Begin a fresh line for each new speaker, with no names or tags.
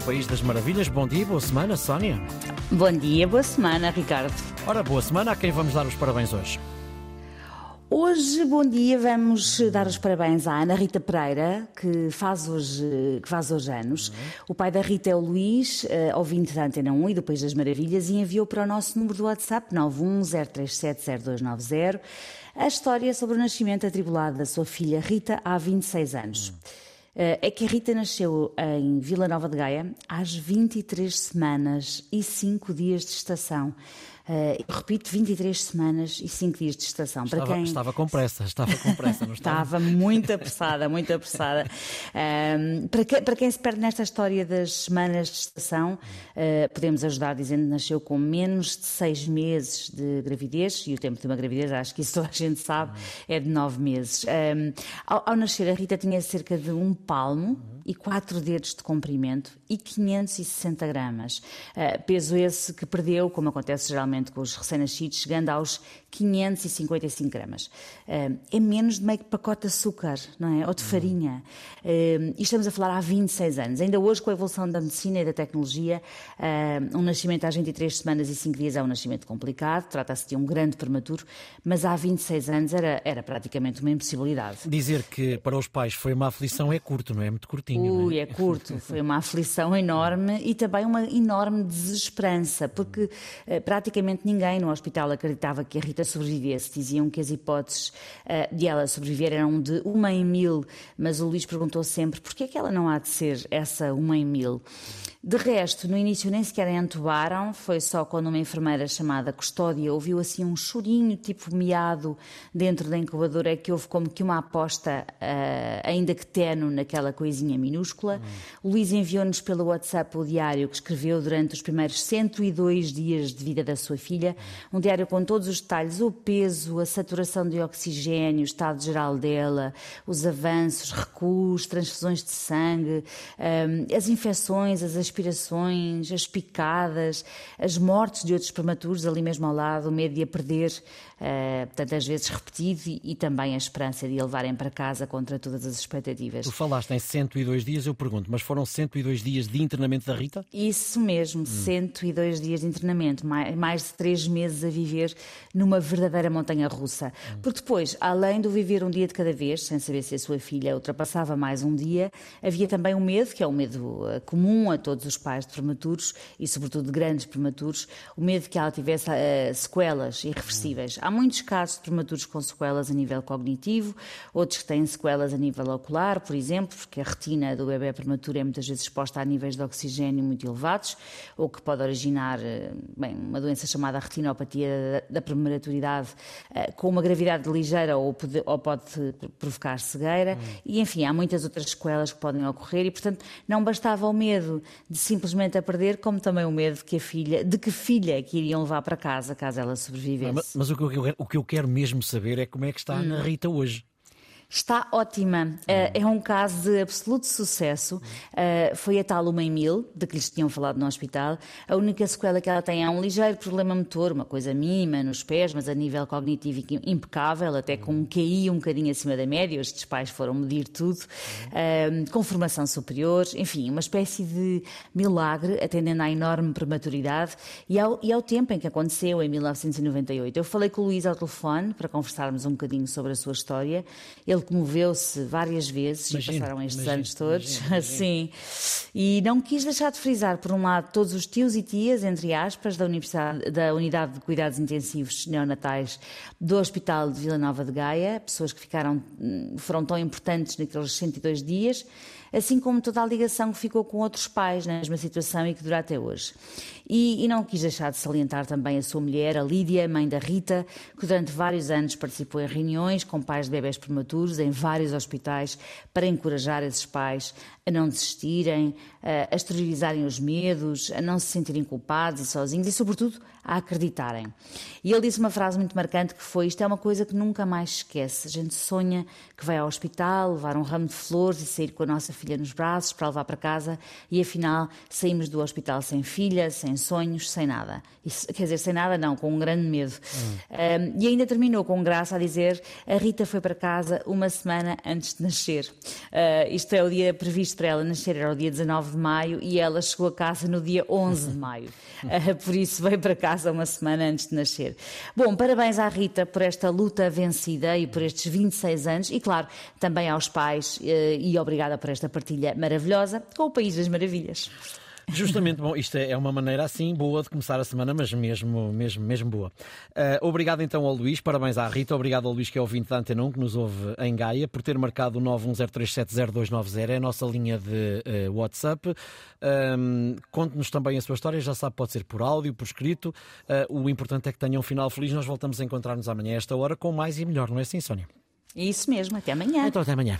País das Maravilhas. Bom dia, boa semana, Sónia.
Bom dia, boa semana, Ricardo.
Ora, boa semana a quem vamos dar os parabéns hoje.
Hoje, bom dia, vamos dar os parabéns à Ana Rita Pereira, que faz hoje, que faz hoje anos. Uhum. O pai da Rita é o Luís, uh, ouvinte da Antena 1 e do País das Maravilhas, e enviou para o nosso número do WhatsApp 910370290 a história sobre o nascimento atribulado da sua filha Rita há 26 anos. Uhum. É que a Rita nasceu em Vila Nova de Gaia às 23 semanas e 5 dias de estação. Uh, repito, 23 semanas e 5 dias de estação.
Estava, para quem... estava com pressa, estava com pressa, não estava?
estava muito apressada, muito apressada. Uh, para, que, para, quem se perde nesta história das semanas de estação, uh, podemos ajudar dizendo que nasceu com menos de 6 meses de gravidez, e o tempo de uma gravidez, acho que isso toda a gente sabe, é de 9 meses. Ao, ao, nascer, a Rita tinha cerca de um palmo e 4 dedos de comprimento e 560 gramas. peso esse que perdeu, como acontece geralmente com os recém-nascidos, chegando aos 555 gramas. Eh, é menos de meio pacote de açúcar, não é? Ou de farinha. Eh, e estamos a falar há 26 anos. Ainda hoje, com a evolução da medicina e da tecnologia, eh, um nascimento às 23 semanas e 5 dias é um nascimento complicado, trata-se de um grande prematuro, mas há 26 anos era, era praticamente uma impossibilidade.
Dizer que para os pais foi uma aflição é curto, não é? Muito curtinho.
Ui, é? é curto. Foi uma aflição enorme e também uma enorme desesperança, porque praticamente praticamente ninguém no hospital acreditava que a Rita sobrevivesse. Diziam que as hipóteses uh, de ela sobreviver eram de uma em mil, mas o Luís perguntou sempre por que é que ela não há de ser essa uma em mil. De resto, no início nem sequer a entubaram, foi só quando uma enfermeira chamada Custódia ouviu assim um chorinho tipo miado dentro da incubadora que houve como que uma aposta, uh, ainda que tenue, naquela coisinha minúscula. Hum. Luís enviou-nos pelo WhatsApp o diário que escreveu durante os primeiros 102 dias de vida da sua filha, um diário com todos os detalhes, o peso, a saturação de oxigênio, o estado geral dela, os avanços, recuos, transfusões de sangue, um, as infecções, as aspirações, as picadas, as mortes de outros prematuros ali mesmo ao lado, o medo de a perder uh, tantas vezes repetido e, e, também a esperança de a levarem para casa contra todas as expectativas.
Tu falaste em 102 dias, eu pergunto, mas foram 102 dias de internamento da Rita?
Isso mesmo, hum. 102 dias de internamento, mais, de 3 meses a viver numa verdadeira montanha russa. Porque depois, além do viver um dia de cada vez, sem saber se a sua filha ultrapassava mais um dia, havia também um medo, que é um medo uh, comum a todos os pais de prematuros e, sobretudo, de grandes prematuros, o medo que ela tivesse uh, sequelas irreversíveis. Há muitos casos de prematuros com sequelas a nível cognitivo, outros que têm sequelas a nível ocular, por exemplo, porque a retina do bebê prematuro é muitas vezes exposta a níveis de oxigênio muito elevados, ou que pode originar uh, bem, uma doença chamada retinopatia da, da prematuridade, uh, com uma gravidade ligeira ou pode, ou pode provocar cegueira, hum. e enfim, há muitas outras sequelas que podem ocorrer, e portanto não bastava o medo de simplesmente a perder, como também o medo de que a filha, de que filha que iriam levar para casa caso ela sobrevivesse.
Mas, mas o, que eu, o, que eu, quero mesmo saber é como é que está a Ana hum. Rita hoje.
Está ótima. Uh, é um caso de absoluto sucesso. Uh, foi a tal uma em mil, de que lhes tinham falado no hospital. A única sequela que ela tem é um ligeiro problema motor, uma coisa mínima nos pés, mas a nível cognitivo impecável, até com um QI um bocadinho acima da média. Os pais foram medir tudo. Uh, com formação superior. Enfim, uma espécie de milagre, atendendo à enorme prematuridade e ao, e ao tempo em que aconteceu, em 1998. Eu falei com o Luís ao telefone para conversarmos um bocadinho sobre a sua história. Ele ele comoveu-se várias vezes imagino, e passaram estes imagino, anos todos imagino, assim. E não quis deixar de frisar, por um lado, todos os tios e tias, entre aspas, da, Universidade, da Unidade de Cuidados Intensivos Neonatais do Hospital de Vila Nova de Gaia, pessoas que ficaram, foram tão importantes naqueles 102 dias, assim como toda a ligação que ficou com outros pais na mesma situação e que dura até hoje. E, e, não quis deixar de salientar também a sua mulher, a Lídia, mãe da Rita, que durante vários anos participou em reuniões com pais de bebés prematuros em vários hospitais para encorajar esses pais a não desistirem, a esterilizarem os medos, a não se sentirem culpados e sozinhos e, sobretudo, a acreditarem. E ele disse uma frase muito marcante que foi: Isto é uma coisa que nunca mais esquece. A gente sonha que vai ao hospital, levar um ramo de flores e sair com a nossa filha nos braços para levar para casa e, afinal, saímos do hospital sem filha, sem sonhos, sem nada. Isso, quer dizer, sem nada, não, com um grande medo. Hum. Um, e ainda terminou com graça a dizer: A Rita foi para casa uma semana antes de nascer. Uh, isto é o dia previsto para ela nascer era o dia 19 de maio e ela chegou a casa no dia 11 de maio. Uh, por isso veio para casa uma semana antes de nascer. Bom, parabéns à Rita por esta luta vencida e por estes 26 anos e, claro, também aos pais uh, e obrigada por esta partilha maravilhosa com o País das Maravilhas.
Justamente, bom, isto é uma maneira assim boa de começar a semana, mas mesmo, mesmo, mesmo boa. Uh, obrigado então ao Luís, parabéns à Rita, obrigado ao Luís que é ouvinte da Antena 1, que nos ouve em Gaia, por ter marcado o 910370290, é a nossa linha de uh, WhatsApp. Um, Conte-nos também a sua história, já sabe, pode ser por áudio, por escrito. Uh, o importante é que tenham um final feliz. Nós voltamos a encontrar-nos amanhã a esta hora com mais e melhor, não é assim, Sónia?
Isso mesmo, até amanhã.
Então, até amanhã.